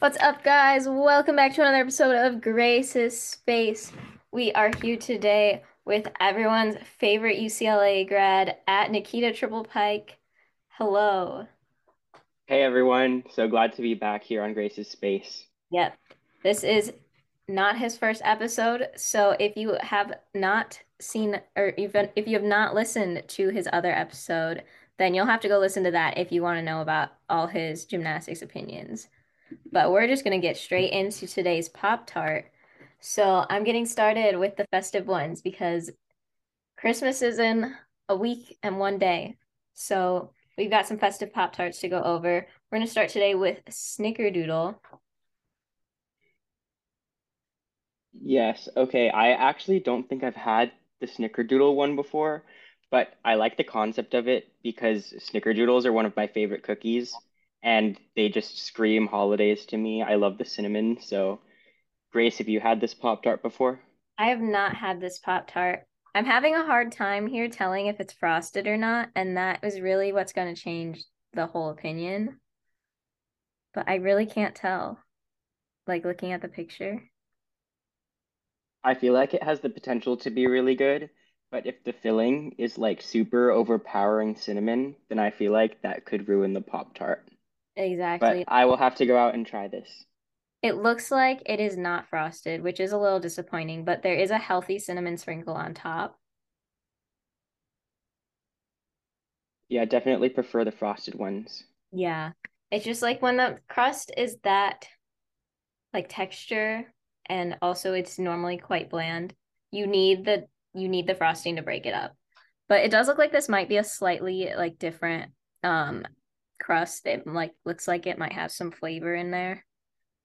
What's up, guys? Welcome back to another episode of Grace's Space. We are here today with everyone's favorite UCLA grad at Nikita Triple Pike. Hello. Hey everyone, so glad to be back here on Grace's Space. Yep. This is not his first episode, so if you have not seen or even if you have not listened to his other episode, then you'll have to go listen to that if you want to know about all his gymnastics opinions. But we're just going to get straight into today's Pop Tart. So I'm getting started with the festive ones because Christmas is in a week and one day. So we've got some festive Pop Tarts to go over. We're going to start today with Snickerdoodle. Yes, okay. I actually don't think I've had the Snickerdoodle one before, but I like the concept of it because Snickerdoodles are one of my favorite cookies and they just scream holidays to me. I love the cinnamon. So, Grace, have you had this Pop Tart before? I have not had this Pop Tart. I'm having a hard time here telling if it's frosted or not, and that is really what's going to change the whole opinion. But I really can't tell, like looking at the picture. I feel like it has the potential to be really good, but if the filling is like super overpowering cinnamon, then I feel like that could ruin the Pop Tart. But Exactly. I will have to go out and try this. It looks like it is not frosted, which is a little disappointing, but there is a healthy cinnamon sprinkle on top. Yeah, definitely prefer the frosted ones. Yeah. It's just like when the crust is that like texture and also it's normally quite bland, you need the you need the frosting to break it up. But it does look like this might be a slightly like different um crust. It like looks like it might have some flavor in there.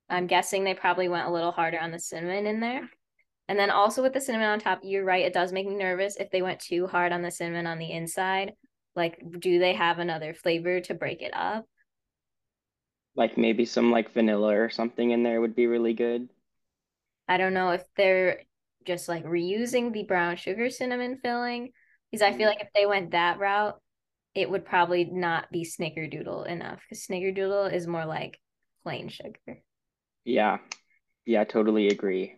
I'm guessing they probably went a little harder on the cinnamon in there. And then also with the cinnamon on top, you're right, it does make me nervous if they went too hard on the cinnamon on the inside. Like, do they have another flavor to break it up? Like maybe some like vanilla or something in there would be really good. I don't know if they're just like reusing the brown sugar cinnamon filling, because I feel mm. like if they went that route, it would probably not be snickerdoodle enough, because snickerdoodle is more like plain sugar. Yeah, yeah, totally agree.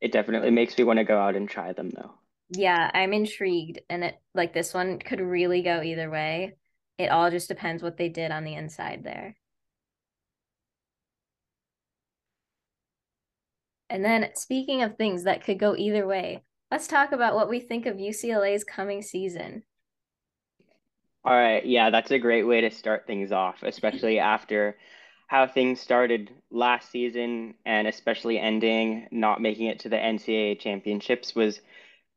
It definitely makes me want to go out and try them though. Yeah, I'm intrigued, and it like this one could really go either way. It all just depends what they did on the inside there. And then speaking of things that could go either way, let's talk about what we think of UCLA's coming season. All right, yeah, that's a great way to start things off, especially after how things started last season and especially ending not making it to the NCAA championships was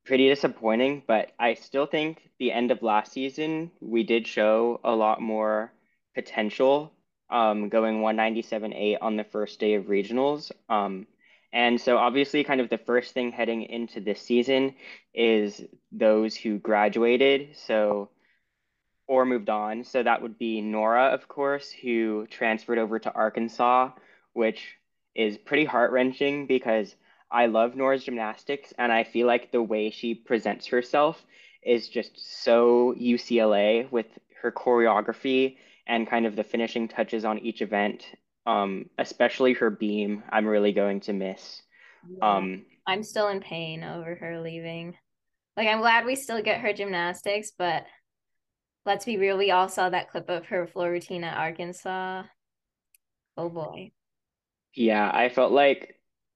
pretty disappointing, but I still think the end of last season we did show a lot more potential um, going 197.8 on the first day of regionals. Um, and so obviously kind of the first thing heading into this season is those who graduated. So or moved on. So that would be Norah, of course, who transferred over to Arkansas, which is pretty heart-wrenching because I love Norah's gymnastics and I feel like the way she presents herself is just so UCLA with her choreography and kind of the finishing touches on each event. Um, especially her beam, I'm really going to miss. Yeah. Um, I'm still in pain over her leaving. Like, I'm glad we still get her gymnastics, but let's be real, we all saw that clip of her floor routine at Arkansas. Oh boy. Yeah, I felt like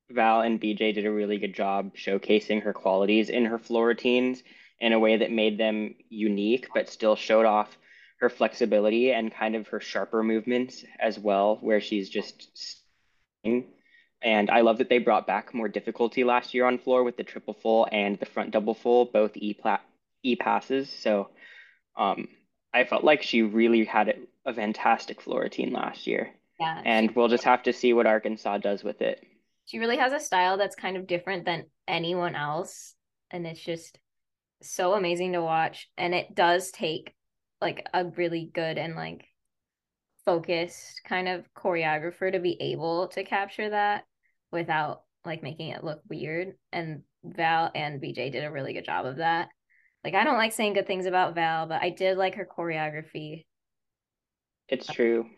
Val and BJ did a really good job showcasing her qualities in her floor routines in a way that made them unique, but still showed off her flexibility and kind of her sharper movements as well, where she's just and I love that they brought back more difficulty last year on floor with the triple full and the front double full, both E plat E passes. So um, I felt like she really had a, fantastic floor routine last year. Yeah, And we'll just have to see what Arkansas does with it. she really has a style that's kind of different than anyone else, and it's just so amazing to watch. And it does take like a really good and like focused kind of choreographer to be able to capture that without like making it look weird. And Val and BJ did a really good job of that. Like I don't like saying good things about Val, but I did like her choreography. It's true.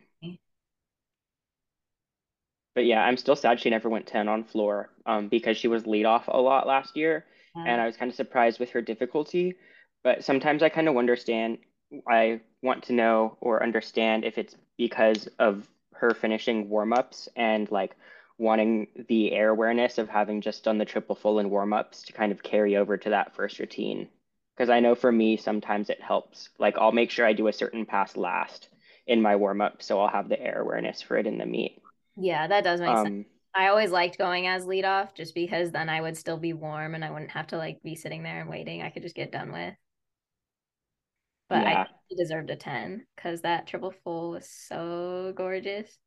But yeah, I'm still sad she never went 10 on floor um, because she was lead off a lot last year. Uh, And I was kind of surprised with her difficulty. But sometimes I kind of understand, I want to know or understand if it's because of her finishing warm-ups and like wanting the air awareness of having just done the triple full in warm-ups to kind of carry over to that first routine. Because I know for me, sometimes it helps. Like I'll make sure I do a certain pass last in my warm-up, so I'll have the air awareness for it in the meet. yeah, that does make sense. Um, I always liked going as lead off just because then I would still be warm and I wouldn't have to like be sitting there and waiting. I could just get done with. But I yeah, deserved a 10 because that triple full was so gorgeous.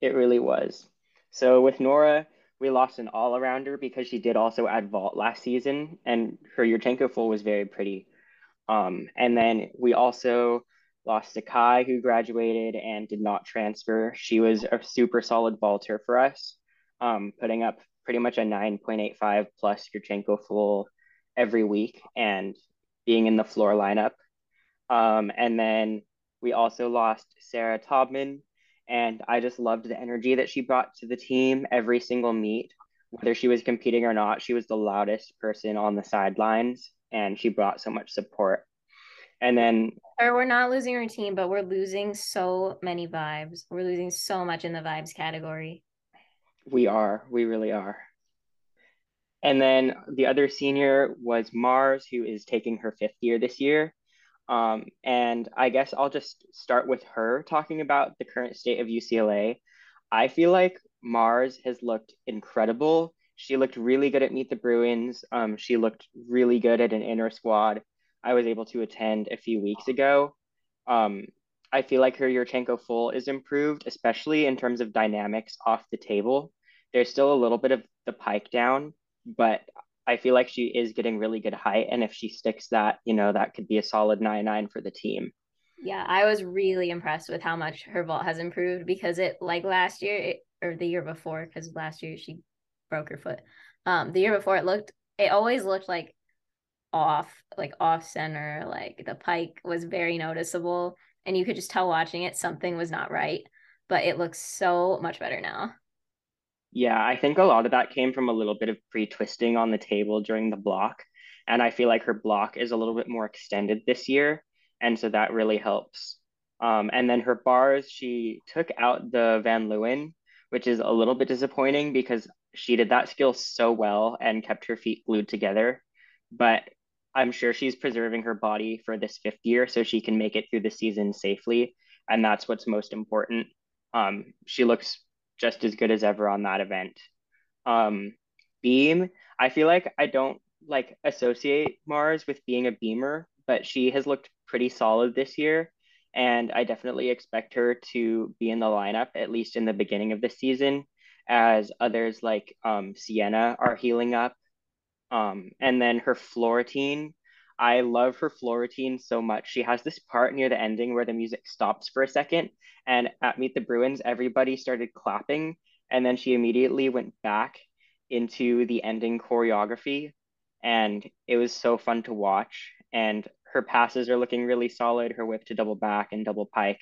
it really was. So with Norah, we lost an all-arounder because she did also add vault last season, and her Yurchenko full was very pretty. Um, and then we also lost Sekai, who graduated and did not transfer. She was a super solid vaulter for us, um, putting up pretty much a 9.85 plus Yurchenko full every week and being in the floor lineup. Um, and then we also lost Sarah Taubman, and I just loved the energy that she brought to the team every single meet. Whether she was competing or not, she was the loudest person on the sidelines, and she brought so much support. And then Or we're not losing our team, but we're losing so many vibes. We're losing so much in the vibes category. we are, we really are. And then the other senior was Marz, who is taking her fifth year this year. Um, and I guess I'll just start with her talking about the current state of UCLA. I feel like Marz has looked incredible. She looked really good at Meet the Bruins. Um, she looked really good at an inner squad I was able to attend a few weeks ago. Um, I feel like her Yurchenko full is improved, especially in terms of dynamics off the table. There's still a little bit of the pike down, but I feel like she is getting really good height. And if she sticks that, you know, that could be a solid 9 9 for the team. Yeah, I was really impressed with how much her vault has improved because it like last year it, or the year before because last year she broke her foot. Um, the year before it looked it always looked like off, like off center, like the pike was very noticeable and you could just tell watching it something was not right, but it looks so much better now. Yeah, I think a lot of that came from a little bit of pre-twisting on the table during the block. And I feel like her block is a little bit more extended this year. And so that really helps. Um, and then her bars, she took out the Van Leeuwen, which is a little bit disappointing because she did that skill so well and kept her feet glued together. But I'm sure she's preserving her body for this fifth year so she can make it through the season safely. And that's what's most important. Um, she looks just as good as ever on that event. Um, Beam, I feel like I don't like associate Marz with being a beamer, but she has looked pretty solid this year. And I definitely expect her to be in the lineup, at least in the beginning of the season, as others like um, Sienna are healing up um, and then her floor routine, I love her floor routine so much. She has this part near the ending where the music stops for a second, and at Meet the Bruins, everybody started clapping, and then she immediately went back into the ending choreography, and it was so fun to watch. And her passes are looking really solid. Her whip to double back and double pike.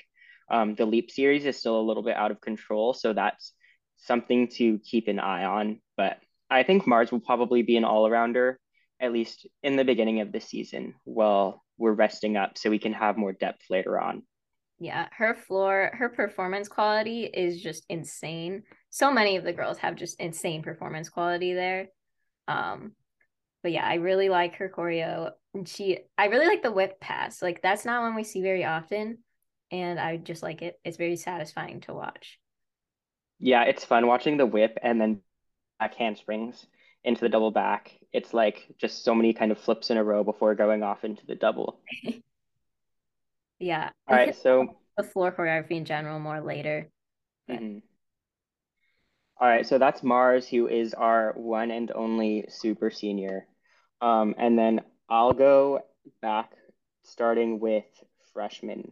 Um, the leap series is still a little bit out of control, so that's something to keep an eye on. But I think Marz will probably be an all-arounder, at least in the beginning of the season, while we're resting up so we can have more depth later on. Yeah, her floor, her performance quality is just insane. So many of the girls have just insane performance quality there. Um, but yeah, I really like her choreo. And she I really like the whip pass. Like that's not one we see very often. And I just like it. It's very satisfying to watch. Yeah, it's fun watching the whip and then back handsprings into the double back. It's like just so many kind of flips in a row before going off into the double. Yeah. All right, so the floor choreography in general more later. Mhm. All right, so that's Marz, who is our one and only super senior. Um, and then I'll go back starting with freshmen.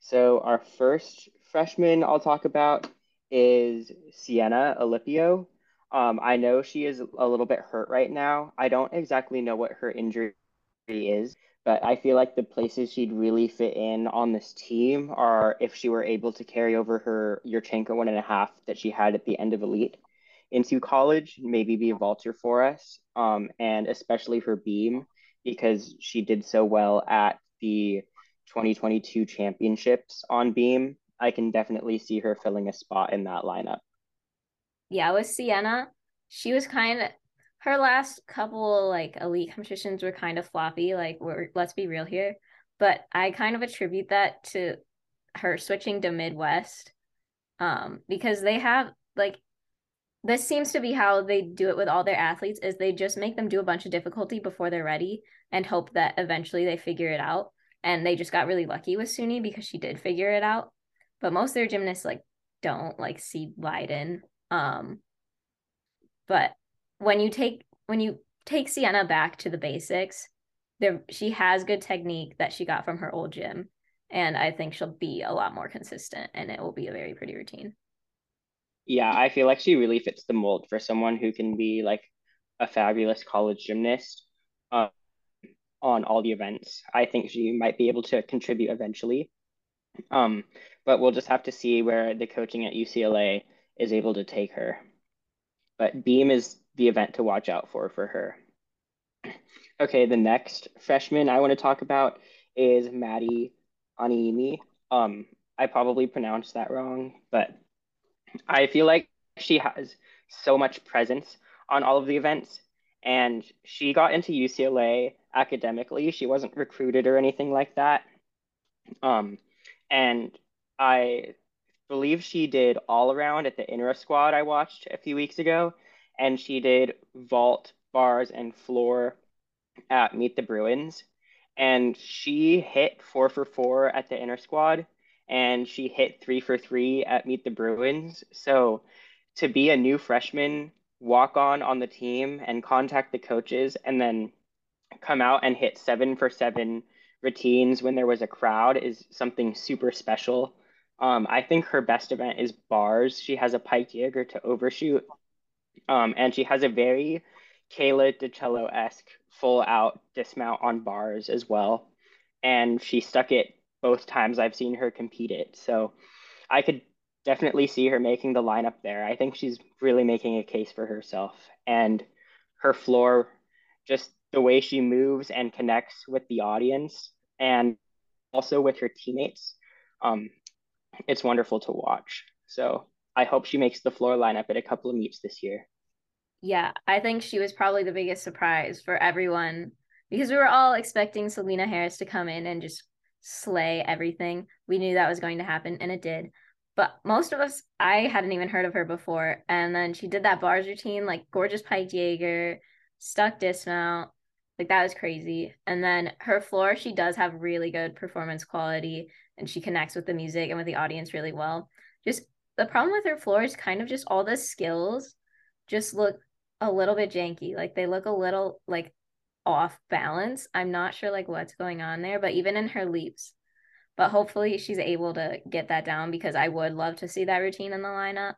So our first freshman I'll talk about is Sienna Alipio. Um, I know she is a little bit hurt right now. I don't exactly know what her injury is, But I feel like the places she'd really fit in on this team are if she were able to carry over her Yurchenko one and a half that she had at the end of Elite into college, maybe be a vaulter for us, um, and especially her beam because she did so well at the 2022 championships on beam. I can definitely see her filling a spot in that lineup. Yeah, with Sienna, she was kind of her last couple like elite competitions were kind of floppy. Like, let's be real here, but I kind of attribute that to her switching to Midwest, um, because they have like this seems to be how they do it with all their athletes is they just make them do a bunch of difficulty before they're ready and hope that eventually they figure it out and they just got really lucky with Suni because she did figure it out but most of their gymnasts like don't like see Leiden um but when you take when you take Sienna back to the basics there she has good technique that she got from her old gym and I think she'll be a lot more consistent and it will be a very pretty routine yeah, I feel like she really fits the mold for someone who can be like a fabulous college gymnast uh, on all the events. I think she might be able to contribute eventually. Um, but we'll just have to see where the coaching at UCLA is able to take her. But Beam is the event to watch out for for her. Okay, the next freshman I want to talk about is Maddie Aniemi. Um, I probably pronounced that wrong, but I feel like she has so much presence on all of the events, and she got into UCLA academically. She wasn't recruited or anything like that. Um, and I believe she did all around at the intra squad I watched a few weeks ago, and she did vault, bars, and floor at Meet the Bruins. And she hit four for four at the intra squad and she hit three for three at Meet the Bruins. So to be a new freshman, walk on on the team and contact the coaches, and then come out and hit seven for seven routines when there was a crowd is something super special. Um, I think her best event is bars. She has a pike Jaeger to overshoot, um, and she has a very Kayla DiCello esque full out dismount on bars as well. And she stuck it both times I've seen her compete it. So I could definitely see her making the lineup there. I think she's really making a case for herself. And her floor, just the way she moves and connects with the audience and also with her teammates, um, it's wonderful to watch. So I hope she makes the floor lineup at a couple of meets this year. Yeah, I think she was probably the biggest surprise for everyone because we were all expecting Selena Harris to come in and just slay everything. We knew that was going to happen, and it did. But most of us, I hadn't even heard of her before. And then she did that bars routine, like gorgeous Pike Jaeger, stuck dismount. Like that was crazy. And then her floor, she does have really good performance quality and she connects with the music and with the audience really well. Just the problem with her floor is kind of just all the skills just look a little bit janky. Like they look a little like off balance. I'm not sure like what's going on there, but even in her leaps. But hopefully she's able to get that down because I would love to see that routine in the lineup.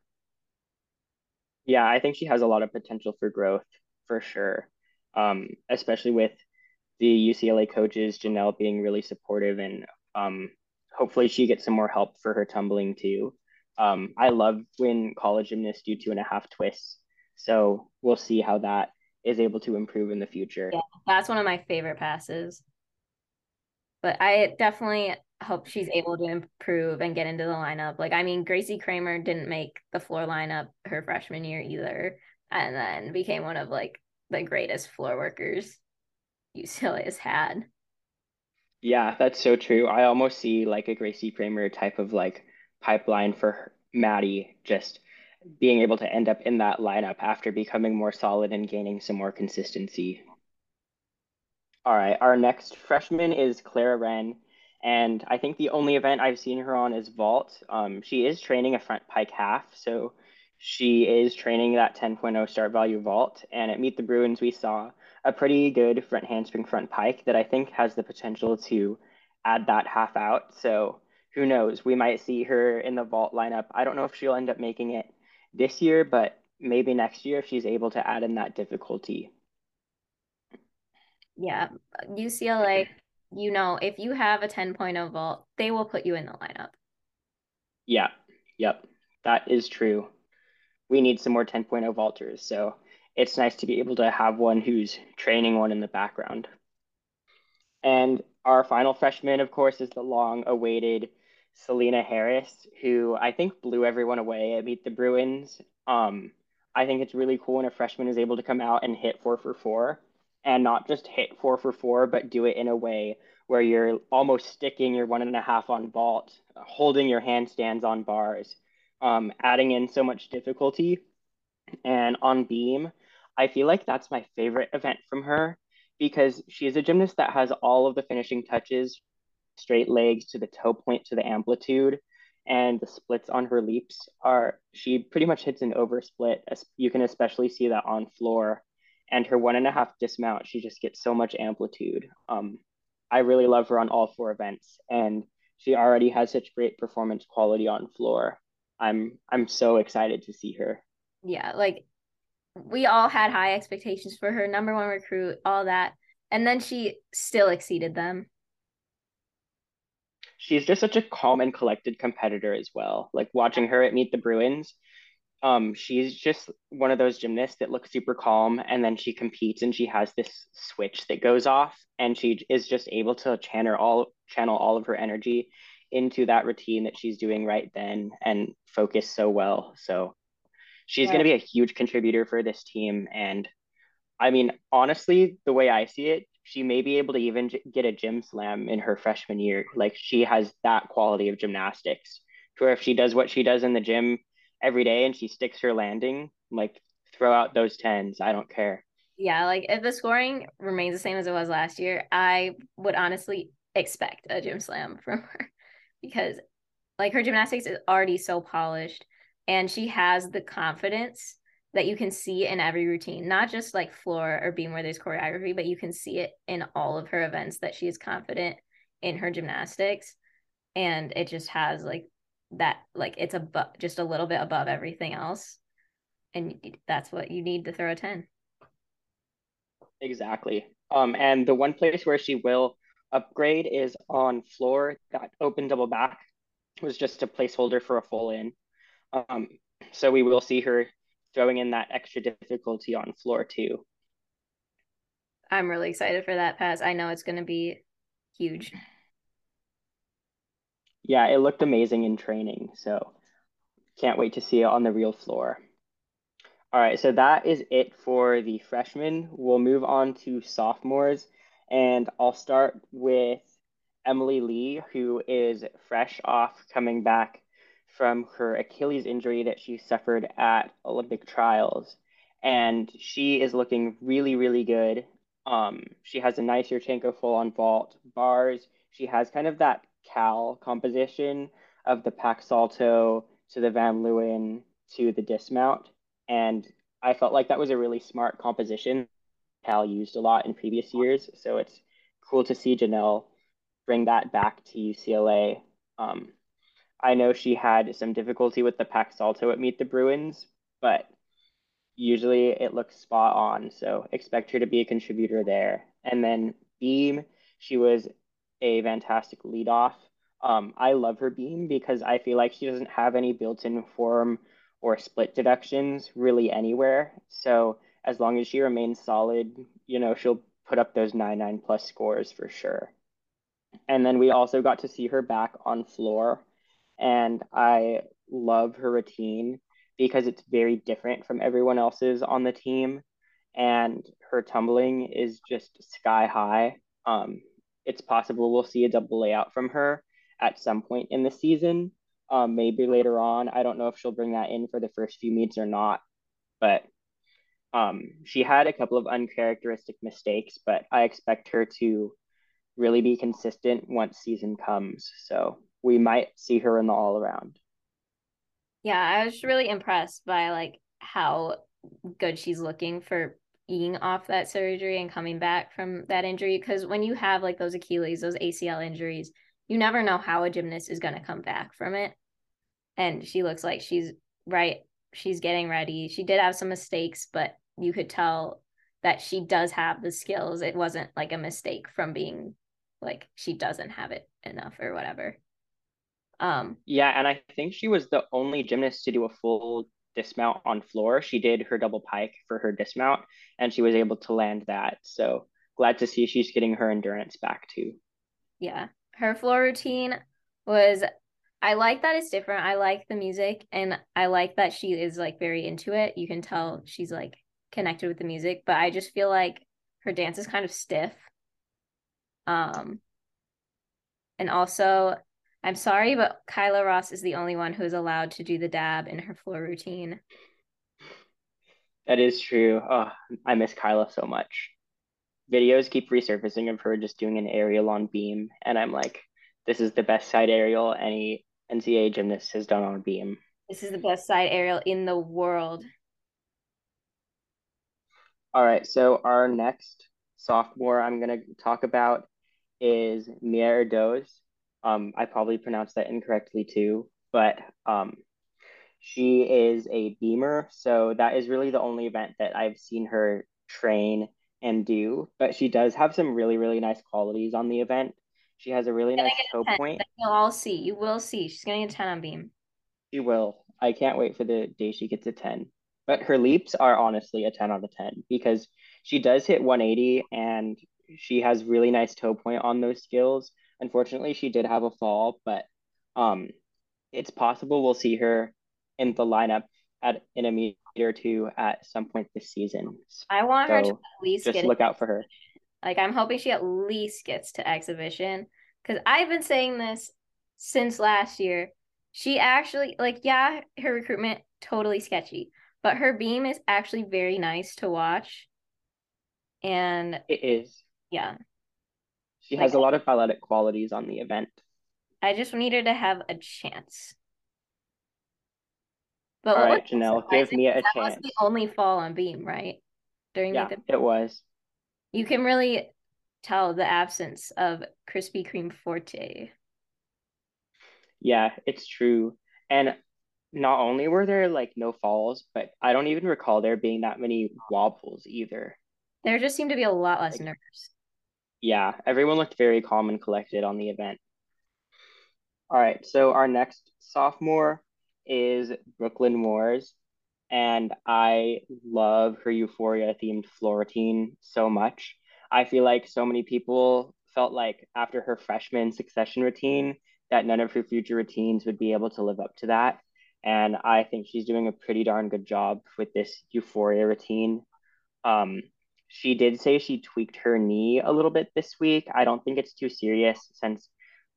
Yeah, I think she has a lot of potential for growth for sure. Um, especially with the UCLA coaches, Janelle being really supportive and um, hopefully she gets some more help for her tumbling too. Um, I love when college gymnasts do two and a half twists. So we'll see how that is able to improve in the future. Yeah, that's one of my favorite passes. But I definitely hope she's able to improve and get into the lineup. Like, I mean, Gracie Kramer didn't make the floor lineup her freshman year either, and then became one of like the greatest floor workers UCLA has had. Yeah, that's so true. I almost see like a Gracie Kramer type of like pipeline for Maddie just being able to end up in that lineup after becoming more solid and gaining some more consistency. All right, our next freshman is Clara Wren, and I think the only event I've seen her on is vault. Um, she is training a front pike half, so she is training that 10.0 start value vault. And at Meet the Bruins, we saw a pretty good front handspring front pike that I think has the potential to add that half out. So who knows? We might see her in the vault lineup. I don't know if she'll end up making it this year, but maybe next year if she's able to add in that difficulty. Yeah, UCLA you know, if you have a 10.0 vault, they will put you in the lineup. Yeah. Yep. That is true. We need some more 10.0 vaulters. So it's nice to be able to have one who's training one in the background. And our final freshman, of course, is the long awaited Selena Harris, who I think blew everyone away at Meet the Bruins. Um, I think it's really cool when a freshman is able to come out and hit four for four and not just hit four for four, but do it in a way where you're almost sticking your one and a half on vault, holding your handstands on bars, um, adding in so much difficulty. And on beam, I feel like that's my favorite event from her because she is a gymnast that has all of the finishing touches, straight legs to the toe point to the amplitude, and the splits on her leaps are she pretty much hits an over split. You can especially see that on floor and her one and a half dismount, she just gets so much amplitude. Um, I really love her on all four events, and she already has such great performance quality on floor. I'm I'm so excited to see her. Yeah, like we all had high expectations for her, number one recruit, all that, and then she still exceeded them. She's just such a calm and collected competitor as well. Like watching her at Meet the Bruins, um, she's just one of those gymnasts that looks super calm and then she competes and she has this switch that goes off and she is just able to channel all channel all of her energy into that routine that she's doing right then and focus so well. So she's yeah. going to be a huge contributor for this team and I mean honestly the way I see it she may be able to even get a gym slam in her freshman year like she has that quality of gymnastics to where if she does what she does in the gym every day and she sticks her landing, like throw out those tens. I don't care. Yeah, like if the scoring remains the same as it was last year, I would honestly expect a gym slam from her because like her gymnastics is already so polished and she has the confidence that you can see in every routine, not just like floor or beam where there's choreography, but you can see it in all of her events that she is confident in her gymnastics. And it just has like that like it's a just a little bit above everything else. And that's what you need to throw a 10 exactly. Um and the one place where she will upgrade is on floor. That open double back was just a placeholder for a full in um so we will see her throwing in that extra difficulty on floor too i'm really excited for that pass i know it's going to be huge yeah, it looked amazing in training. So can't wait to see it on the real floor. All right, so that is it for the freshmen. We'll move on to sophomores, and I'll start with Emily Lee, who is fresh off coming back from her Achilles injury that she suffered at Olympic trials. And she is looking really, really good. Um, she has a nice Yurchenko full on vault bars. She has kind of that Cal composition of the Pak Salto to the Van Leeuwen to the dismount. And I felt like that was a really smart composition Cal used a lot in previous years. So it's cool to see Janelle bring that back to UCLA. Um, I know she had some difficulty with the Pak Salto at Meet the Bruins, but usually it looks spot on. So expect her to be a contributor there. And then Beam, she was a fantastic leadoff. Um, I love her beam because I feel like she doesn't have any built-in form or split deductions really anywhere. So as long as she remains solid, you know, she'll put up those 9-9 plus scores for sure. And then we also got to see her back on floor. And I love her routine because it's very different from everyone else's on the team. And her tumbling is just sky high. Um, it's possible we'll see a double layout from her at some point in the season. Um, maybe later on. I don't know if she'll bring that in for the first few meets or not, but um, she had a couple of uncharacteristic mistakes, but I expect her to really be consistent once season comes. So we might see her in the all around. Yeah, I was really impressed by like how good she's looking for being off that surgery and coming back from that injury because when you have like those Achilles, those ACL injuries, you never know how a gymnast is going to come back from it. And she looks like she's right. She's getting ready. She did have some mistakes, but you could tell that she does have the skills. It wasn't like a mistake from being like she doesn't have it enough or whatever. Um, yeah, and I think she was the only gymnast to do a full dismount on floor. She did her double pike for her dismount, and she was able to land that. So glad to see she's getting her endurance back too. Yeah, her floor routine was. I like that it's different. I like the music, and I like that she is like very into it. You can tell she's like connected with the music, but I just feel like her dance is kind of stiff. Um, and also I'm sorry, but Kyla Ross is the only one who is allowed to do the dab in her floor routine. That is true. Oh, I miss Kyla so much. Videos keep resurfacing of her just doing an aerial on beam, and I'm like, this is the best side aerial any NCAA gymnast has done on beam. This is the best side aerial in the world. All right, so our next sophomore I'm going to talk about is Mia Erdoes. Um, I probably pronounced that incorrectly too, but um, she is a beamer. So that is really the only event that I've seen her train and do. But she does have some really, really nice qualities on the event. She has a really nice toe point. You'll all see. You will see. She's going to get 10 on beam. She will. I can't wait for the day she gets a 10. But her leaps are honestly a 10 out of 10 because she does hit 180 and she has really nice toe point on those skills. Unfortunately, she did have a fall, but um, it's possible we'll see her in the lineup at in a meet or two at some point this season. I want so her to at least just look out for her. Like I'm hoping she at least gets to exhibition because I've been saying this since last year. She actually like yeah, her recruitment totally sketchy, but her beam is actually very nice to watch. And it is. Yeah. She like, has a lot of athletic qualities on the event. I just need her to have a chance. But All right, Janelle, give me a that chance. was the only fall on beam, right? During yeah, the it was. You can really tell the absence of Krispy Kreme Forte. Yeah, it's true. And not only were there like no falls, but I don't even recall there being that many wobbles either. There just seemed to be a lot less like, nerves yeah, everyone looked very calm and collected on the event. All right, so our next sophomore is Brooklyn Moors, and I love her Euphoria themed floor routine so much. I feel like so many people felt like after her freshman succession routine that none of her future routines would be able to live up to that. And I think she's doing a pretty darn good job with this Euphoria routine. Um, she did say she tweaked her knee a little bit this week. I don't think it's too serious since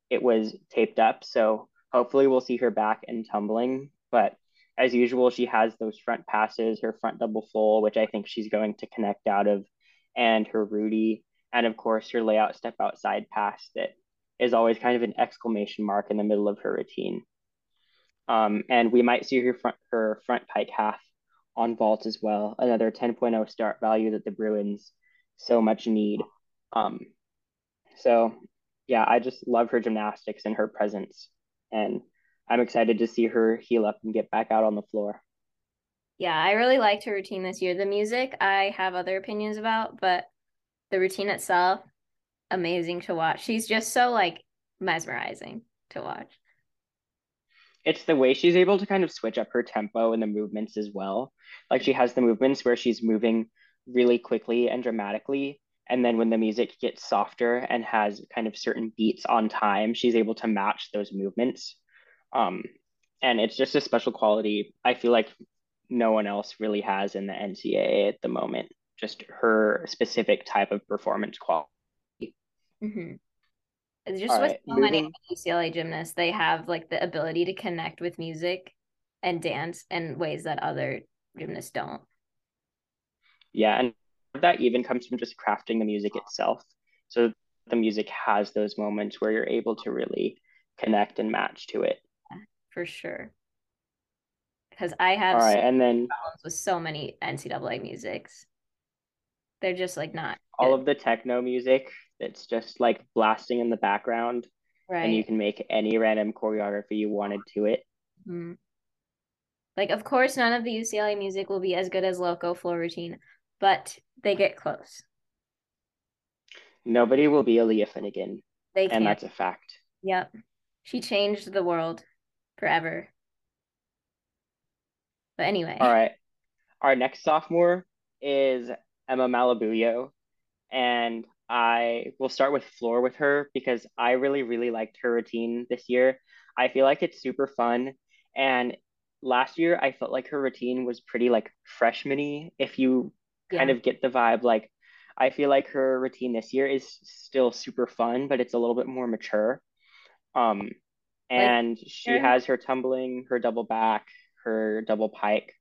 it was taped up. So hopefully we'll see her back and tumbling. But as usual, she has those front passes, her front double full, which I think she's going to connect out of, and her Rudy, and of course her layout step outside pass that is always kind of an exclamation mark in the middle of her routine. Um, and we might see her front her front pike half on vault as well. Another 10.0 start value that the Bruins so much need. Um, so yeah, I just love her gymnastics and her presence. And I'm excited to see her heal up and get back out on the floor. Yeah, I really liked her routine this year. The music, I have other opinions about, but the routine itself, amazing to watch. She's just so like mesmerizing to watch it's the way she's able to kind of switch up her tempo and the movements as well. Like she has the movements where she's moving really quickly and dramatically. And then when the music gets softer and has kind of certain beats on time, she's able to match those movements. Um, and it's just a special quality I feel like no one else really has in the NCAA at the moment. Just her specific type of performance quality. Mm-hmm just All with right, so moving... many UCLA gymnasts, they have like the ability to connect with music and dance in ways that other gymnasts don't. Yeah, and that even comes from just crafting the music itself. So the music has those moments where you're able to really connect and match to it. Yeah, for sure. Because I have All right, and then problems with so many NCAA musics. They're just like not all good. of the techno music that's just like blasting in the background. Right. And you can make any random choreography you wanted to it. Mm-hmm. Like, of course, none of the UCLA music will be as good as Loco Floor Routine, but they get close. Nobody will be Aleah Finnegan. They can. And that's a fact. Yep. She changed the world forever. But anyway. All right. Our next sophomore is Emma Malabuyo. And I will start with floor with her because I really, really liked her routine this year. I feel like it's super fun. And last year, I felt like her routine was pretty like freshman if you yeah. kind of get the vibe. Like, I feel like her routine this year is still super fun, but it's a little bit more mature. Um, and like, she has her tumbling, her double back, her double pike.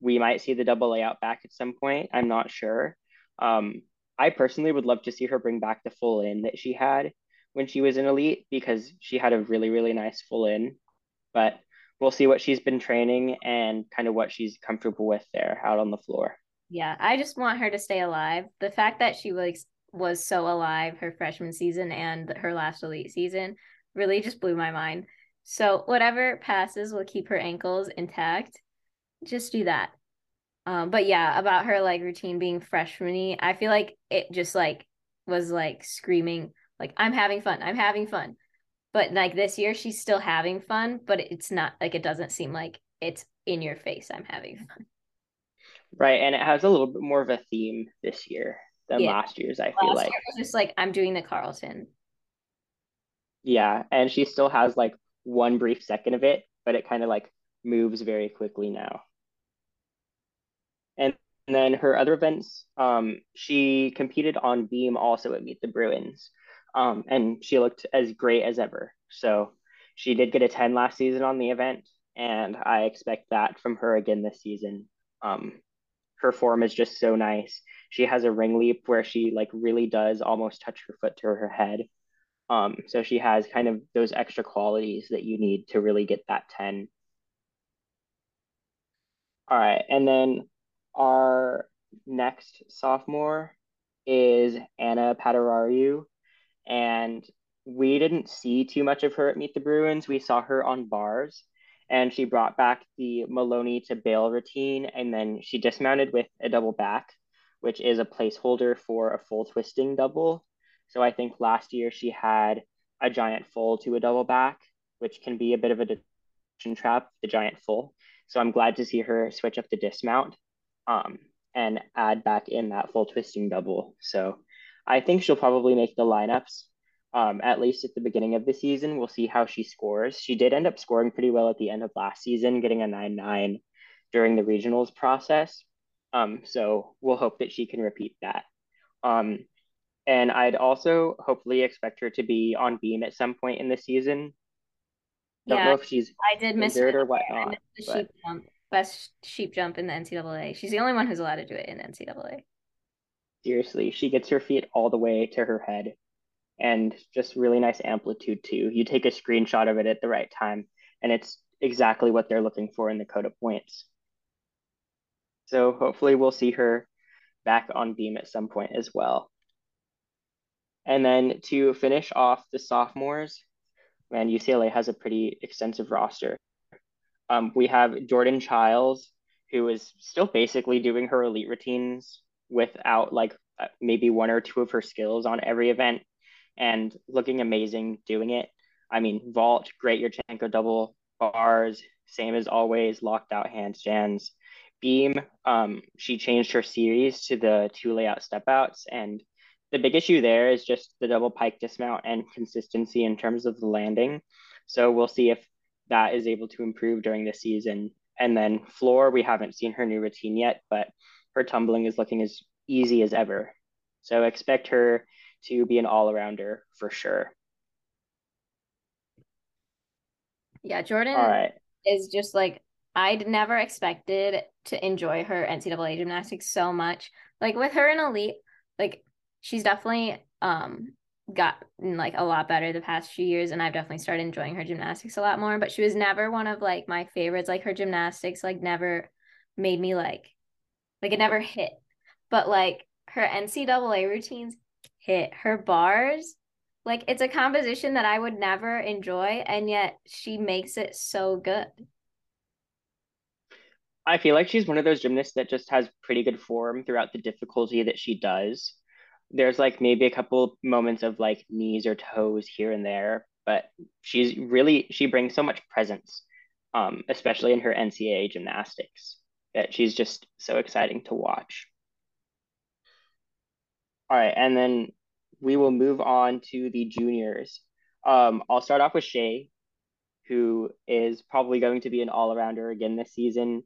We might see the double layout back at some point. I'm not sure. Um, I personally would love to see her bring back the full in that she had when she was in elite because she had a really really nice full in. But we'll see what she's been training and kind of what she's comfortable with there out on the floor. Yeah, I just want her to stay alive. The fact that she was was so alive her freshman season and her last elite season really just blew my mind. So whatever passes will keep her ankles intact. Just do that. Um, but yeah, about her like routine being freshmany, I feel like it just like was like screaming like I'm having fun, I'm having fun. But like this year, she's still having fun, but it's not like it doesn't seem like it's in your face. I'm having fun. Right, and it has a little bit more of a theme this year than yeah. last year's. I feel like just like I'm doing the Carlton. Yeah, and she still has like one brief second of it, but it kind of like moves very quickly now. And then her other events, um, she competed on beam also at Meet the Bruins. Um, and she looked as great as ever. So she did get a 10 last season on the event, and I expect that from her again this season. Um, her form is just so nice. She has a ring leap where she like really does almost touch her foot to her head. Um, so she has kind of those extra qualities that you need to really get that 10. All right, and then our next sophomore is Ana Padurariu, and we didn't see too much of her at Meet the Bruins. We saw her on bars, and she brought back the Maloney to bail routine, and then she dismounted with a double back, which is a placeholder for a full twisting double. So I think last year she had a giant full to a double back, which can be a bit of a detention trap, the giant full. So I'm glad to see her switch up the dismount um, and add back in that full twisting double. So I think she'll probably make the lineups um, at least at the beginning of the season. We'll see how she scores. She did end up scoring pretty well at the end of last season, getting a 9 9 during the regionals process. Um, so we'll hope that she can repeat that. Um, and I'd also hopefully expect her to be on beam at some point in the season. Don't yeah, know if she's I did miss it or whatnot. But... best sheep jump in the NCAA. She's the only one who's allowed to do it in NCAA. Seriously, she gets her feet all the way to her head and just really nice amplitude too. You take a screenshot of it at the right time, and it's exactly what they're looking for in the code of points. So hopefully we'll see her back on beam at some point as well. And then to finish off the sophomores, man, UCLA has a pretty extensive roster. Um, we have Jordan Childs, who is still basically doing her elite routines without like uh, maybe one or two of her skills on every event and looking amazing doing it. I mean, vault, great Yurchenko double bars, same as always, locked out handstands. Beam, um, she changed her series to the two layout step outs. And the big issue there is just the double pike dismount and consistency in terms of the landing. So we'll see if that is able to improve during the season. And then floor, we haven't seen her new routine yet, but her tumbling is looking as easy as ever. So expect her to be an all arounder for sure. Yeah, Jordan all right. is just like I'd never expected to enjoy her NCAA gymnastics so much. Like with her in elite, like she's definitely um gotten like a lot better the past few years and I've definitely started enjoying her gymnastics a lot more, but she was never one of like my favorites. Like her gymnastics like never made me like like it never hit. But like her NCAA routines hit her bars like it's a composition that I would never enjoy and yet she makes it so good. I feel like she's one of those gymnasts that just has pretty good form throughout the difficulty that she does. There's like maybe a couple moments of like knees or toes here and there, but she's really she brings so much presence, um, especially in her NCAA gymnastics, that she's just so exciting to watch. All right, and then we will move on to the juniors. Um, I'll start off with Chae, who is probably going to be an all-arounder again this season.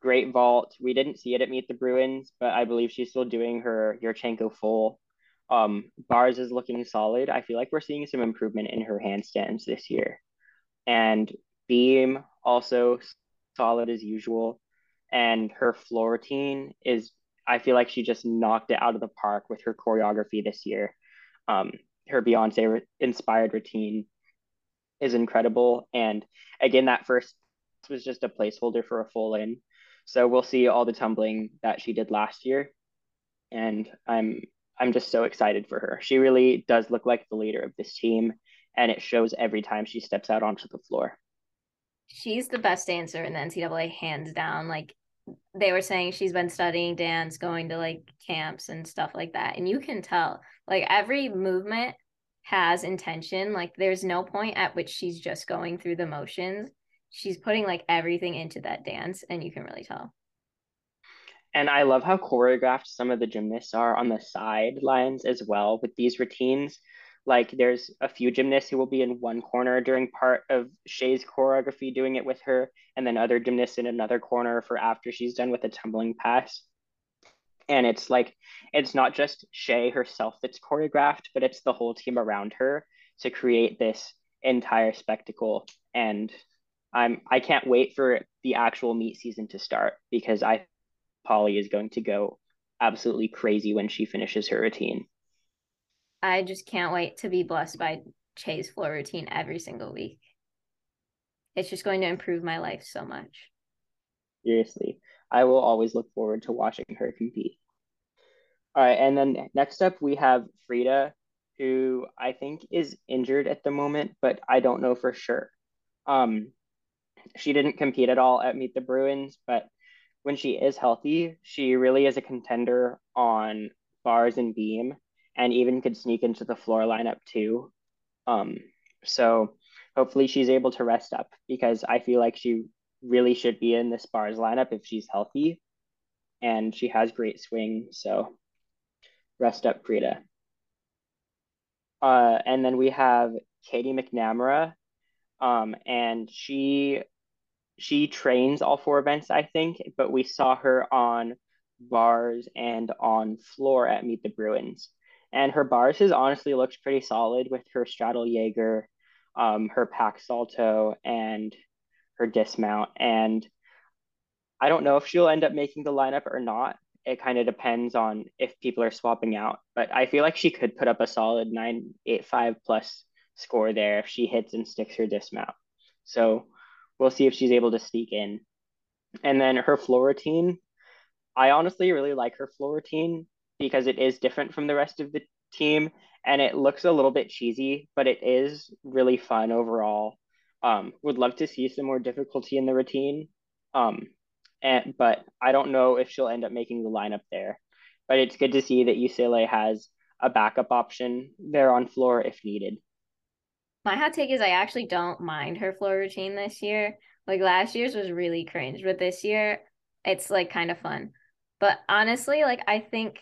Great vault. We didn't see it at Meet the Bruins, but I believe she's still doing her Yurchenko full. Um, bars is looking solid. I feel like we're seeing some improvement in her handstands this year. And beam also solid as usual. And her floor routine is I feel like she just knocked it out of the park with her choreography this year. Um, her Beyonce re- inspired routine is incredible. And again, that first was just a placeholder for a full in. So we'll see all the tumbling that she did last year. And I'm I'm just so excited for her. She really does look like the leader of this team, and it shows every time she steps out onto the floor. She's the best dancer in the NCAA, hands down. Like they were saying she's been studying dance, going to like camps and stuff like that. And you can tell, like, every movement has intention. Like, there's no point at which she's just going through the motions. She's putting like everything into that dance, and you can really tell. And I love how choreographed some of the gymnasts are on the sidelines as well with these routines. Like there's a few gymnasts who will be in one corner during part of Chae's choreography doing it with her, and then other gymnasts in another corner for after she's done with the tumbling pass. And it's like it's not just Chae herself that's choreographed, but it's the whole team around her to create this entire spectacle. And I'm I can't wait for the actual meet season to start because I Pauley is going to go absolutely crazy when she finishes her routine. I just can't wait to be blessed by Chae's floor routine every single week. It's just going to improve my life so much. Seriously, I will always look forward to watching her compete. All right, and then next up we have Frida, who I think is injured at the moment, but I don't know for sure. Um, she didn't compete at all at Meet the Bruins, but when she is healthy, she really is a contender on bars and beam and even could sneak into the floor lineup too. Um, so hopefully she's able to rest up because I feel like she really should be in this bars lineup if she's healthy and she has great swing. So rest up, Frida. Uh, and then we have Katie McNamara. Um, and she she trains all four events, I think, but we saw her on bars and on floor at Meet the Bruins. And her bars has honestly looked pretty solid with her straddle Jaeger, um, her Pak Salto, and her dismount. And I don't know if she'll end up making the lineup or not. It kind of depends on if people are swapping out. But I feel like she could put up a solid 985 plus score there if she hits and sticks her dismount. So we'll see if she's able to sneak in. And then her floor routine, I honestly really like her floor routine because it is different from the rest of the team and it looks a little bit cheesy, but it is really fun overall. Um, would love to see some more difficulty in the routine. Um, and but I don't know if she'll end up making the lineup there. But it's good to see that UCLA has a backup option there on floor if needed. My hot take is I actually don't mind her floor routine this year. Like last year's was really cringe, but this year it's like kind of fun. But honestly, like I think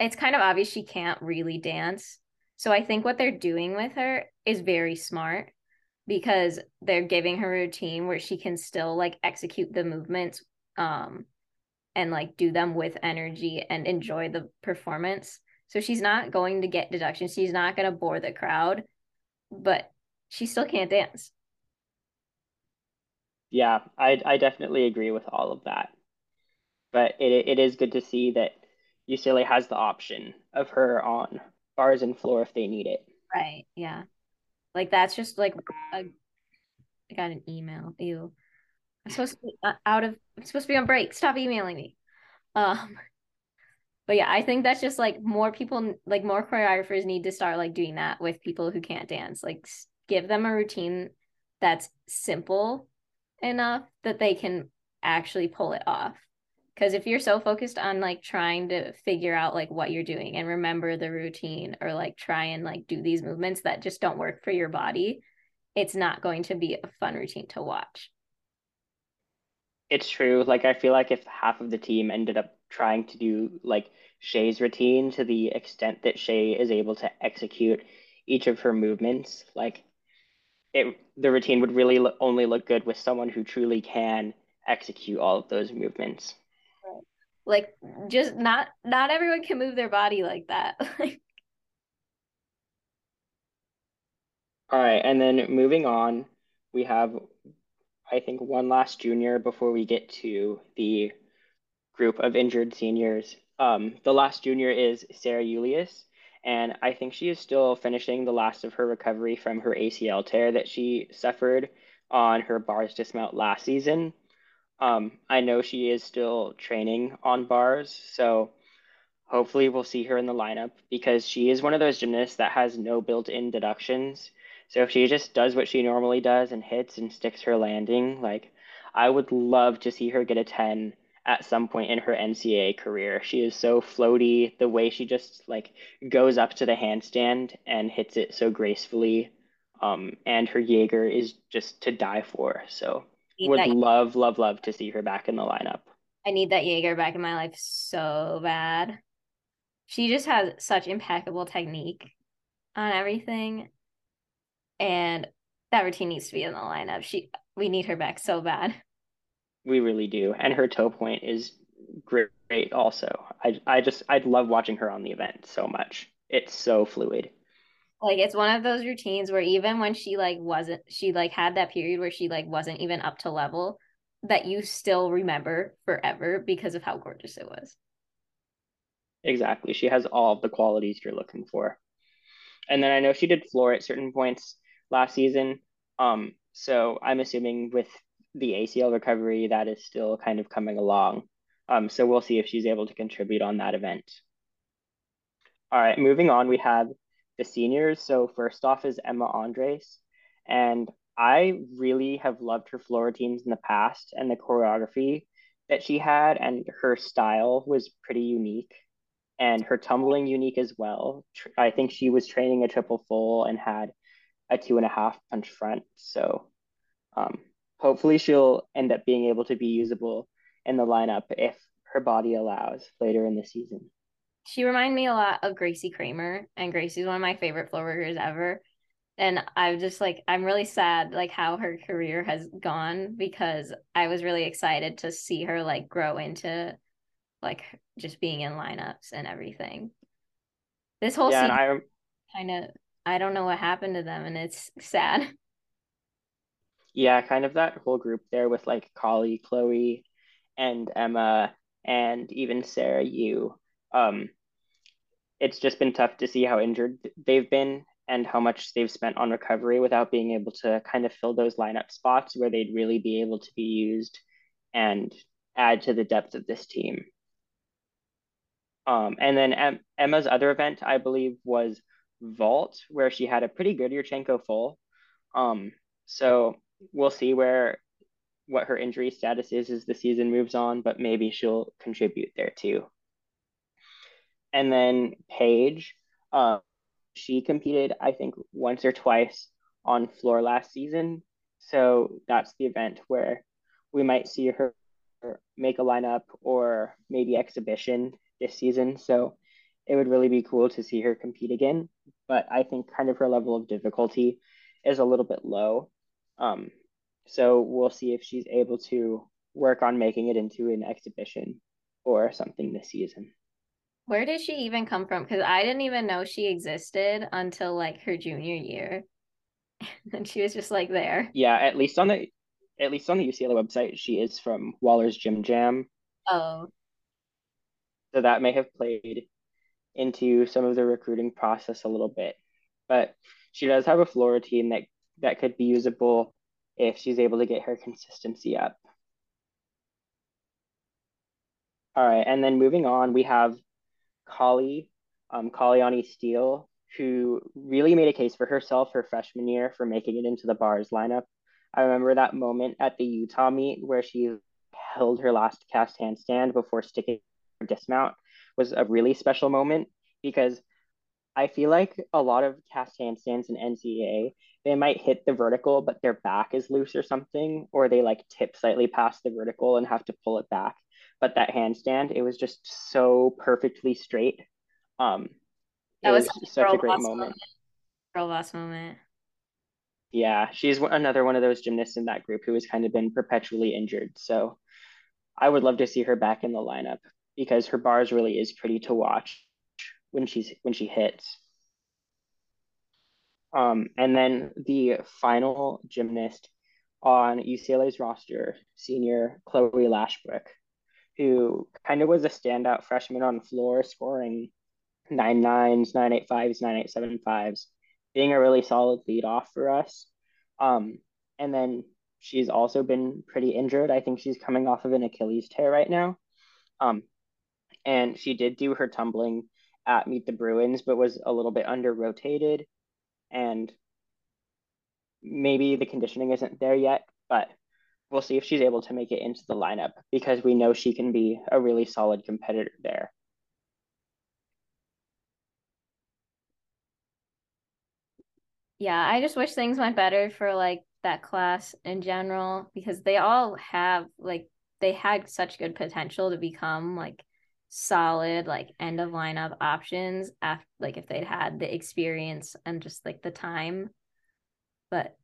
it's kind of obvious she can't really dance. So I think what they're doing with her is very smart because they're giving her a routine where she can still like execute the movements um and like do them with energy and enjoy the performance. So she's not going to get deductions. She's not going to bore the crowd but she still can't dance. Yeah, I I definitely agree with all of that. But it it is good to see that UCLA has the option of her on bars and floor if they need it. Right. Yeah. Like that's just like a, I got an email. Ew. I'm supposed to be uh, out of I'm supposed to be on break. Stop emailing me. Um but yeah, I think that's just like more people, like more choreographers need to start like doing that with people who can't dance. Like give them a routine that's simple enough that they can actually pull it off. Because if you're so focused on like trying to figure out like what you're doing and remember the routine or like try and like do these movements that just don't work for your body, it's not going to be a fun routine to watch. It's true. Like I feel like if half of the team ended up trying to do like Chae's routine to the extent that Chae is able to execute each of her movements, like it the routine would really lo- only look good with someone who truly can execute all of those movements. Like just not not everyone can move their body like that. All right, and then moving on, we have I think one last junior before we get to the group of injured seniors. Um, the last junior is Sara Ulias, and I think she is still finishing the last of her recovery from her ACL tear that she suffered on her bars dismount last season. Um, I know she is still training on bars, so hopefully we'll see her in the lineup because she is one of those gymnasts that has no built-in deductions. So if she just does what she normally does and hits and sticks her landing, like I would love to see her get a 10 at some point in her NCAA career. She is so floaty, the way she just like goes up to the handstand and hits it so gracefully. Um, and her Jaeger is just to die for. So would love, love, love to see her back in the lineup. I need that Jaeger back in my life so bad. She just has such impeccable technique on everything. And that routine needs to be in the lineup. She we need her back so bad. We really do. And her toe point is great also. I I just I'd love watching her on the event so much. It's so fluid. Like it's one of those routines where even when she like wasn't she like had that period where she like wasn't even up to level that you still remember forever because of how gorgeous it was. Exactly. She has all of the qualities you're looking for. And then I know she did floor at certain points last season. Um, so I'm assuming with the ACL recovery, that is still kind of coming along. Um, so we'll see if she's able to contribute on that event. All right, moving on, we have the seniors. So first off is Emma Andres. And I really have loved her floor routines in the past and the choreography that she had and her style was pretty unique and her tumbling unique as well. I think she was training a triple full and had a two and a half punch front. So um, hopefully she'll end up being able to be usable in the lineup if her body allows later in the season. She reminded me a lot of Gracie Kramer, and Gracie's one of my favorite floor workers ever. And I'm just like, I'm really sad, like how her career has gone because I was really excited to see her like grow into like just being in lineups and everything. This whole yeah, season kind of I don't know what happened to them, and it's sad. Yeah, kind of that whole group there with like Kali, Chloe, and Emma, and even Sarah Yu. Um, it's just been tough to see how injured they've been and how much they've spent on recovery without being able to kind of fill those lineup spots where they'd really be able to be used and add to the depth of this team. Um, and then em- Emma's other event, I believe, was vault where she had a pretty good Yurchenko full. Um, so we'll see where what her injury status is as the season moves on, but maybe she'll contribute there too. And then Paige, uh, she competed, I think, once or twice on floor last season. So that's the event where we might see her make a lineup or maybe exhibition this season. So it would really be cool to see her compete again. But I think kind of her level of difficulty is a little bit low. Um, so we'll see if she's able to work on making it into an exhibition or something this season. Where did she even come from? Because I didn't even know she existed until like her junior year. and she was just like there. Yeah, at least on the at least on the UCLA website, she is from Waller's Gym Jam. Oh. So that may have played into some of the recruiting process a little bit. But she does have a floor team that that could be usable if she's able to get her consistency up. All right, and then moving on, we have Kali, um, Kaliani Steele, who really made a case for herself her freshman year for making it into the bars lineup. I remember that moment at the Utah meet where she held her last cast handstand before sticking her dismount was a really special moment because I feel like a lot of cast handstands in NCAA, they might hit the vertical, but their back is loose or something, or they like tip slightly past the vertical and have to pull it back. But that handstand, it was just so perfectly straight. Um, that was, was such a great moment. moment. Girl boss moment. Yeah, she's another one of those gymnasts in that group who has kind of been perpetually injured. So I would love to see her back in the lineup because her bars really is pretty to watch when she's when she hits. Um, and then the final gymnast on UCLA's roster, senior Chloe Lashbrook, who kind of was a standout freshman on the floor, scoring nine nines, nine eight fives, nine eight seven fives, being a really solid lead off for us. Um, and then she's also been pretty injured. I think she's coming off of an Achilles tear right now. Um, and she did do her tumbling at Meet the Bruins, but was a little bit under rotated. And maybe the conditioning isn't there yet, but we'll see if she's able to make it into the lineup because we know she can be a really solid competitor there. Yeah, I just wish things went better for like that class in general because they all have like they had such good potential to become like solid like end of lineup options after like if they'd had the experience and just like the time. But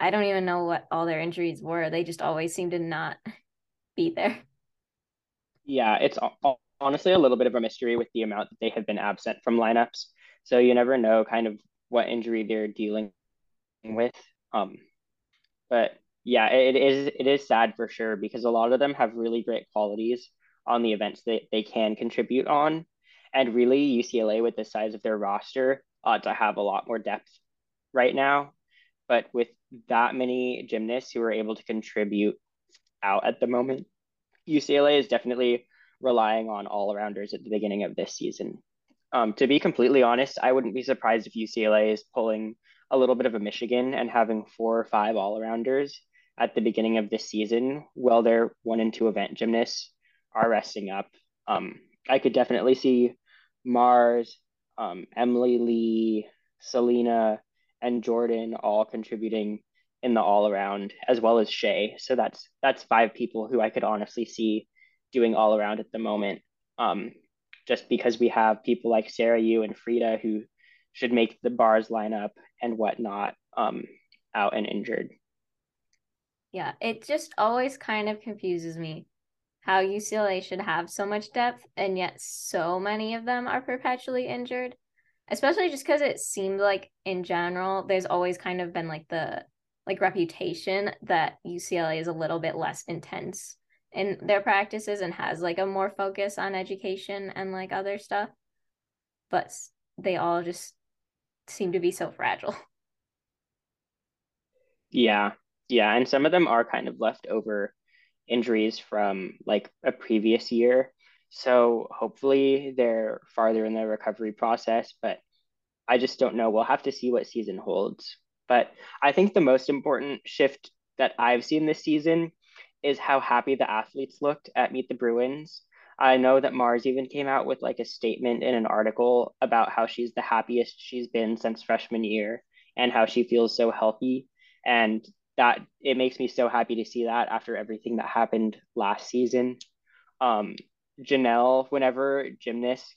i don't even know what all their injuries were. They just always seem to not be there. Yeah it's honestly a little bit of a mystery with the amount that they have been absent from lineups. So you never know kind of what injury they're dealing with um but yeah it is it is sad for sure because a lot of them have really great qualities on the events that they can contribute on. And really, UCLA, with the size of their roster, ought to have a lot more depth right now. But with that many gymnasts who are able to contribute out at the moment, UCLA is definitely relying on all arounders at the beginning of this season. Um, to be completely honest, I wouldn't be surprised if UCLA is pulling a little bit of a Michigan and having four or five all arounders at the beginning of this season while their one and two event gymnasts are resting up. Um, I could definitely see Marz, um, Emily Lee, Selena, and Jordan all contributing in the all around, as well as Chae. So that's that's five people who I could honestly see doing all around at the moment. Um, just because we have people like Sarah Yu and Frida who should make the bars line up and whatnot um, out and injured. Yeah, it just always kind of confuses me how UCLA should have so much depth and yet so many of them are perpetually injured. Especially just because it seemed like in general, there's always kind of been like the like reputation that UCLA is a little bit less intense in their practices and has like a more focus on education and like other stuff. But they all just seem to be so fragile. Yeah. Yeah. And some of them are kind of left over injuries from like a previous year. So hopefully they're farther in the recovery process, but I just don't know. We'll have to see what season holds. But I think the most important shift that I've seen this season is how happy the athletes looked at Meet the Bruins. I know that Marz even came out with like a statement in an article about how she's the happiest she's been since freshman year and how she feels so healthy. And that it makes me so happy to see that after everything that happened last season. Um, Janelle, whenever gymnasts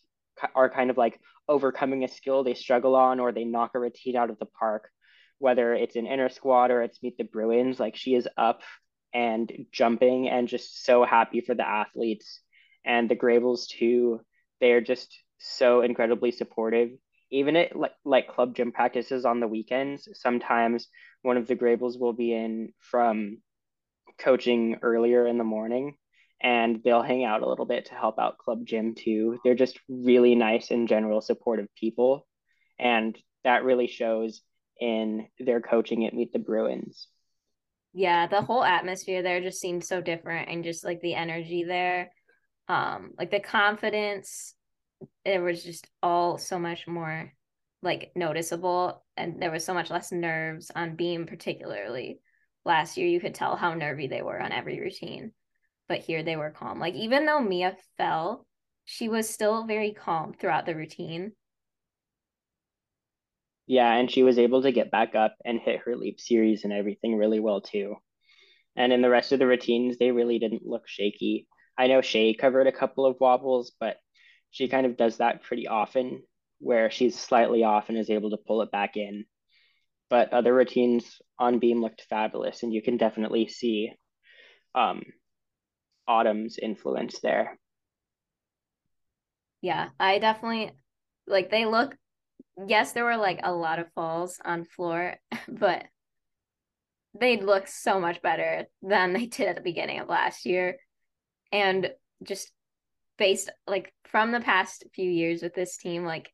are kind of like overcoming a skill they struggle on or they knock a routine out of the park, whether it's an inner squad or it's Meet the Bruins, like she is up and jumping and just so happy for the athletes. And the Graybels too, they're just so incredibly supportive. Even at like, like club gym practices on the weekends, sometimes one of the Graybels will be in from coaching earlier in the morning and they'll hang out a little bit to help out club gym too. They're just really nice and general supportive people. And that really shows in their coaching at Meet the Bruins. Yeah, the whole atmosphere there just seemed so different and just like the energy there. Um, like the confidence, it was just all so much more like noticeable and there was so much less nerves on beam particularly last year you could tell how nervy they were on every routine but here they were calm. Like even though Mia fell, she was still very calm throughout the routine. Yeah, and she was able to get back up and hit her leap series and everything really well too. And in the rest of the routines, they really didn't look shaky. I know Chae covered a couple of wobbles, but she kind of does that pretty often where she's slightly off and is able to pull it back in. But other routines on beam looked fabulous, and you can definitely see um, Autumn's influence there. Yeah, I definitely like they look yes, there were like a lot of falls on floor, but they look so much better than they did at the beginning of last year. And just based like from the past few years with this team, like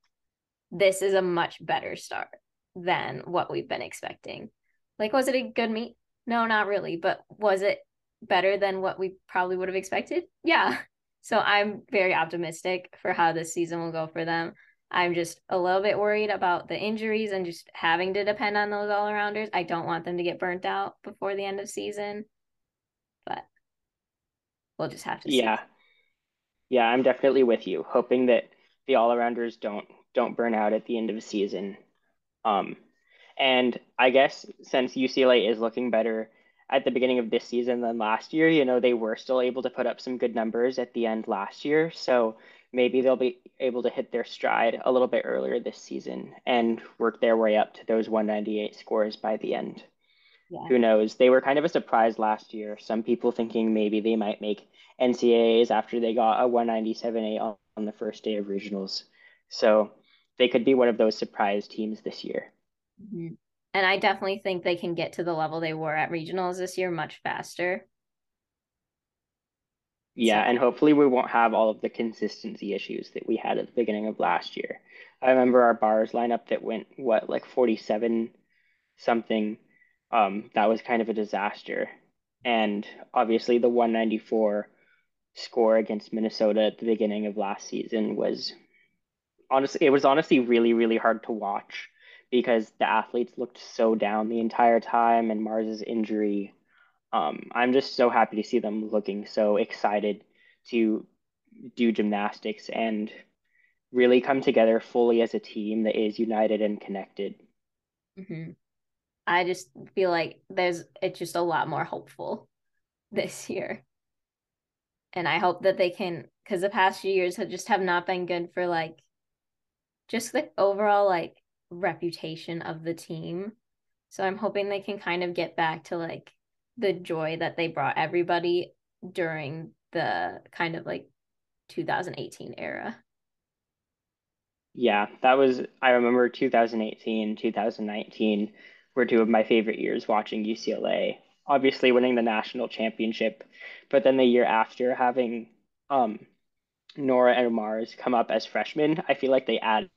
this is a much better start than what we've been expecting. Like, was it a good meet? No, not really. But was it better than what we probably would have expected? Yeah. So I'm very optimistic for how this season will go for them. I'm just a little bit worried about the injuries and just having to depend on those all arounders. I don't want them to get burnt out before the end of season, but we'll just have to see. Yeah. Yeah, I'm definitely with you, hoping that the all arounders don't don't burn out at the end of the season. Um, and I guess since UCLA is looking better at the beginning of this season than last year, you know, they were still able to put up some good numbers at the end last year. So maybe they'll be able to hit their stride a little bit earlier this season and work their way up to those 198 scores by the end. Yeah. Who knows? They were kind of a surprise last year. Some people thinking maybe they might make NCAAs after they got a 197A on, on the first day of regionals. So they could be one of those surprise teams this year. Mm-hmm. And I definitely think they can get to the level they were at regionals this year much faster. Yeah, so. and hopefully we won't have all of the consistency issues that we had at the beginning of last year. I remember our bars lineup that went what like 47 something. Um, that was kind of a disaster. And obviously the 194 score against Minnesota at the beginning of last season was honestly it was honestly really really hard to watch because the athletes looked so down the entire time and Marz's injury um, I'm just so happy to see them looking so excited to do gymnastics and really come together fully as a team that is united and connected. Mm-hmm. I just feel like there's it's just a lot more hopeful this year. And I hope that they can because the past few years have just have not been good for like just the overall like reputation of the team. So I'm hoping they can kind of get back to like the joy that they brought everybody during the kind of like 2018 era. Yeah, that was, I remember 2018, 2019 were two of my favorite years watching UCLA. Obviously, winning the national championship, but then the year after having um, Norah and Marz come up as freshmen, I feel like they add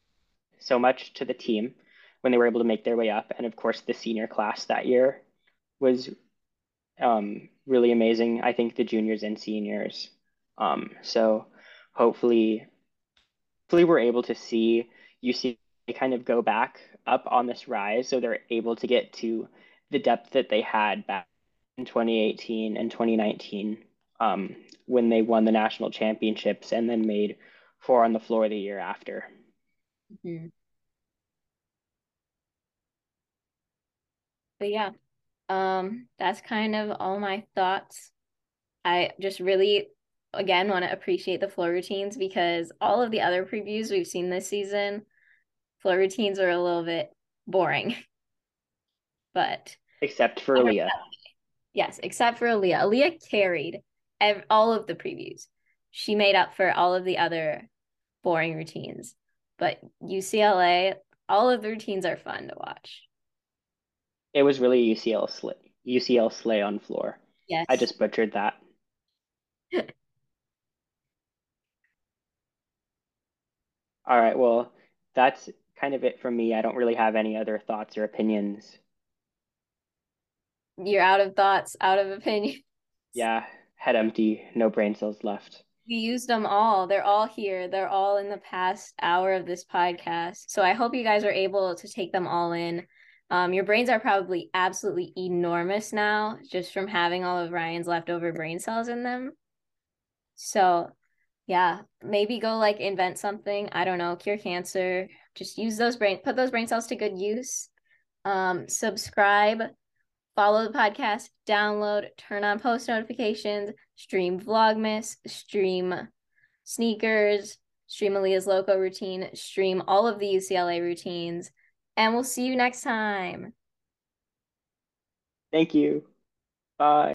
so much to the team when they were able to make their way up. And of course, the senior class that year was um, really amazing. I think the juniors and seniors. Um, so hopefully, hopefully we're able to see UC kind of go back up on this rise, so they're able to get to the depth that they had back in 2018 and 2019 um, when they won the national championships and then made four on the floor the year after. Mm-hmm. But yeah, um that's kind of all my thoughts i just really again want to appreciate the floor routines because all of the other previews we've seen this season floor routines are a little bit boring but except for Aaliyah. Yes, except for Aaliyah. Aaliyah carried ev- all of the previews. She made up for all of the other boring routines. But UCLA, all of the routines are fun to watch. It was really UCL slay, UCL slay on floor. Yes. I just butchered that. All right, well, that's kind of it from me. I don't really have any other thoughts or opinions. You're out of thoughts, out of opinion. Yeah, head empty, no brain cells left. We used them all. They're all here. They're all in the past hour of this podcast. So I hope you guys are able to take them all in. Um, your brains are probably absolutely enormous now just from having all of Ryan's leftover brain cells in them. So, yeah, maybe go like invent something. I don't know, cure cancer. Just use those brain, put those brain cells to good use. Um, subscribe, follow the podcast, download, turn on post notifications, stream Vlogmas, stream sneakers, stream Aaliyah's Loco routine, stream all of the UCLA routines, and we'll see you next time. Thank you. Bye.